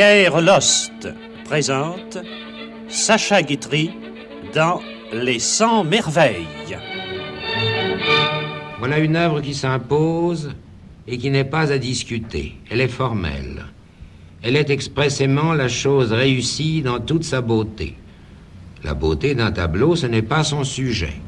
Pierre Lost présente Sacha Guitry dans Les 100 merveilles. Voilà une œuvre qui s'impose et qui n'est pas à discuter. Elle est formelle. Elle est expressément la chose réussie dans toute sa beauté. La beauté d'un tableau, ce n'est pas son sujet.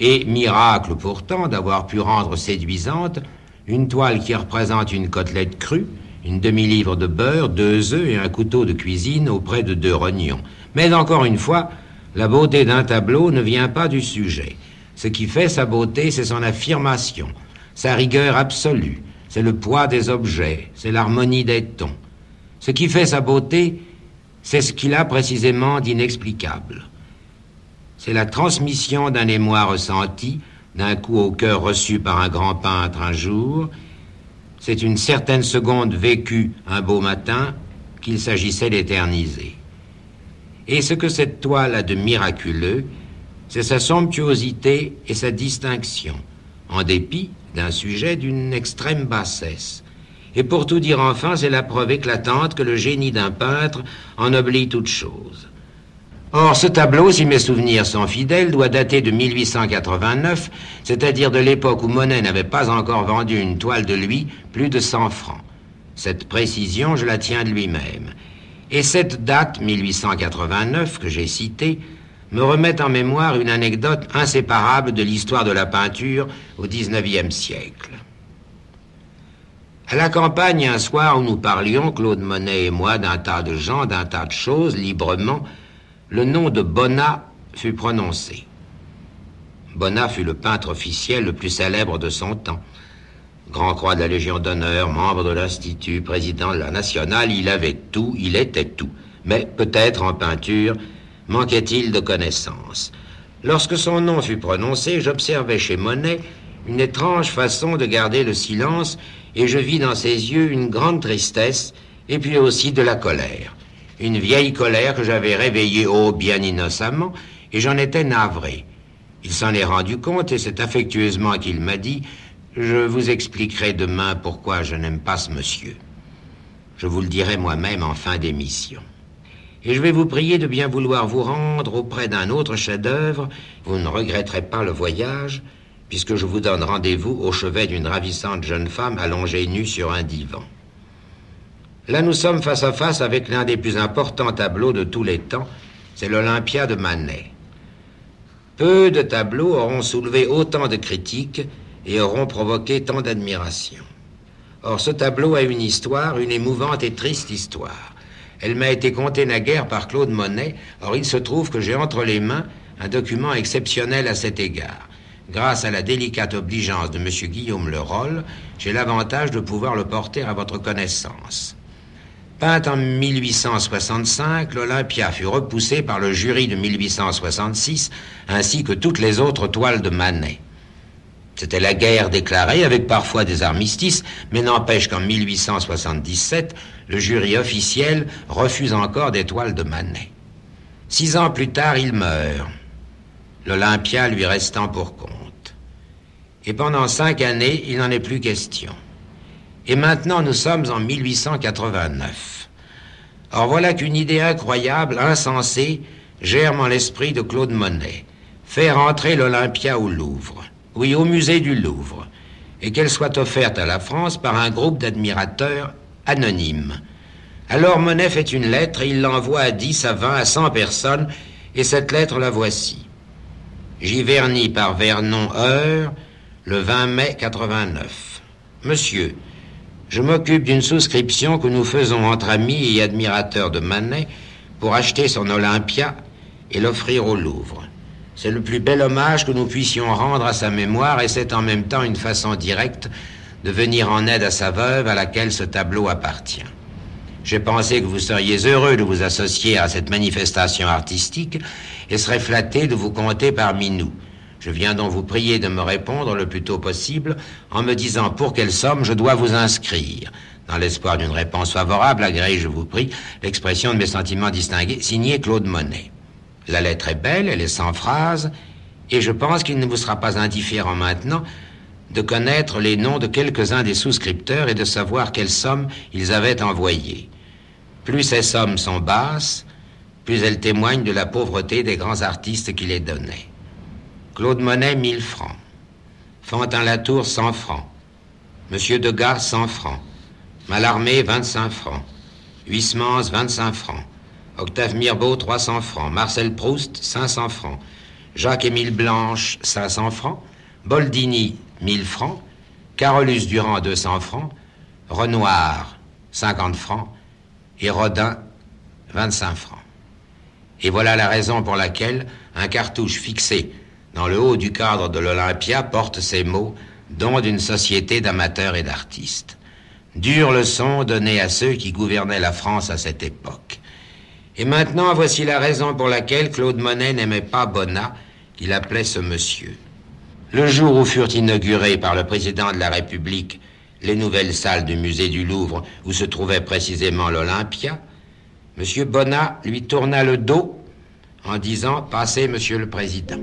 Et miracle pourtant d'avoir pu rendre séduisante une toile qui représente une côtelette crue, une demi-livre de beurre, deux œufs et un couteau de cuisine auprès de deux rognons. Mais encore une fois, la beauté d'un tableau ne vient pas du sujet. Ce qui fait sa beauté, c'est son affirmation, sa rigueur absolue, c'est le poids des objets, c'est l'harmonie des tons. Ce qui fait sa beauté, c'est ce qu'il a précisément d'inexplicable. C'est la transmission d'un émoi ressenti, d'un coup au cœur reçu par un grand peintre un jour. C'est une certaine seconde vécue un beau matin qu'il s'agissait d'éterniser. Et ce que cette toile a de miraculeux, c'est sa somptuosité et sa distinction, en dépit d'un sujet d'une extrême bassesse. Et pour tout dire enfin, c'est la preuve éclatante que le génie d'un peintre ennoblit toute chose. Or, ce tableau, si mes souvenirs sont fidèles, doit dater de 1889, c'est-à-dire de l'époque où Monet n'avait pas encore vendu une toile de lui plus de 100 francs. Cette précision, je la tiens de lui-même. Et cette date, 1889, que j'ai citée, me remet en mémoire une anecdote inséparable de l'histoire de la peinture au XIXe siècle. À la campagne, un soir où nous parlions, Claude Monet et moi, d'un tas de gens, d'un tas de choses, librement, le nom de Bonnat fut prononcé. Bonnat fut le peintre officiel le plus célèbre de son temps. Grand croix de la Légion d'honneur, membre de l'Institut, président de la Nationale, il avait tout, il était tout. Mais peut-être en peinture manquait-il de connaissances. Lorsque son nom fut prononcé, j'observais chez Monet une étrange façon de garder le silence et je vis dans ses yeux une grande tristesse et puis aussi de la colère. Une vieille colère que j'avais réveillée, oh, bien innocemment, et j'en étais navré. Il s'en est rendu compte et c'est affectueusement qu'il m'a dit Je vous expliquerai demain pourquoi je n'aime pas ce monsieur. Je vous le dirai moi-même en fin d'émission. Et je vais vous prier de bien vouloir vous rendre auprès d'un autre chef-d'œuvre. Vous ne regretterez pas le voyage, puisque je vous donne rendez-vous au chevet d'une ravissante jeune femme allongée nue sur un divan. Là, nous sommes face à face avec l'un des plus importants tableaux de tous les temps, c'est l'Olympia de Manet. Peu de tableaux auront soulevé autant de critiques et auront provoqué tant d'admiration. Or, ce tableau a une histoire, une émouvante et triste histoire. Elle m'a été contée naguère par Claude Monet, or il se trouve que j'ai entre les mains un document exceptionnel à cet égard. Grâce à la délicate obligeance de M. Guillaume Leroll, j'ai l'avantage de pouvoir le porter à votre connaissance. Peinte en 1865, l'Olympia fut repoussée par le jury de 1866, ainsi que toutes les autres toiles de Manet. C'était la guerre déclarée, avec parfois des armistices, mais n'empêche qu'en 1877, le jury officiel refuse encore des toiles de Manet. Six ans plus tard, il meurt, l'Olympia lui restant pour compte. Et pendant cinq années, il n'en est plus question. Et maintenant, nous sommes en 1889. Or voilà qu'une idée incroyable, insensée, germe en l'esprit de Claude Monet. Faire entrer l'Olympia au Louvre. Oui, au musée du Louvre. Et qu'elle soit offerte à la France par un groupe d'admirateurs anonymes. Alors Monet fait une lettre et il l'envoie à 10, à 20, à 100 personnes, et cette lettre la voici. Giverny par Vernon Heure, le 20 mai 89. Monsieur, je m'occupe d'une souscription que nous faisons entre amis et admirateurs de Manet pour acheter son Olympia et l'offrir au Louvre. C'est le plus bel hommage que nous puissions rendre à sa mémoire et c'est en même temps une façon directe de venir en aide à sa veuve à laquelle ce tableau appartient. J'ai pensé que vous seriez heureux de vous associer à cette manifestation artistique et serais flatté de vous compter parmi nous. Je viens donc vous prier de me répondre le plus tôt possible en me disant pour quelle somme je dois vous inscrire. Dans l'espoir d'une réponse favorable, agréez, je vous prie, l'expression de mes sentiments distingués, signé Claude Monet. La lettre est belle, elle est sans phrase, et je pense qu'il ne vous sera pas indifférent maintenant de connaître les noms de quelques-uns des souscripteurs et de savoir quelle somme ils avaient envoyé. Plus ces sommes sont basses, plus elles témoignent de la pauvreté des grands artistes qui les donnaient. Claude Monet, 1000 francs. Fantin Latour, 100 francs. Monsieur Degas, 100 francs. Mallarmé, 25 francs. Huysmans, 25 francs. Octave Mirbeau, 300 francs. Marcel Proust, 500 francs. Jacques-Émile Blanche, 500 francs. Boldini, 1000 francs. Carolus Durand, 200 francs. Renoir, 50 francs. Et Rodin, 25 francs. Et voilà la raison pour laquelle un cartouche fixé dans le haut du cadre de l'Olympia porte ces mots don d'une société d'amateurs et d'artistes. Dure leçon donnée à ceux qui gouvernaient la France à cette époque. Et maintenant, voici la raison pour laquelle Claude Monet n'aimait pas Bonnat, qu'il appelait ce monsieur. Le jour où furent inaugurées par le président de la République les nouvelles salles du musée du Louvre où se trouvait précisément l'Olympia, M. Bonnat lui tourna le dos en disant Passez, Monsieur le Président.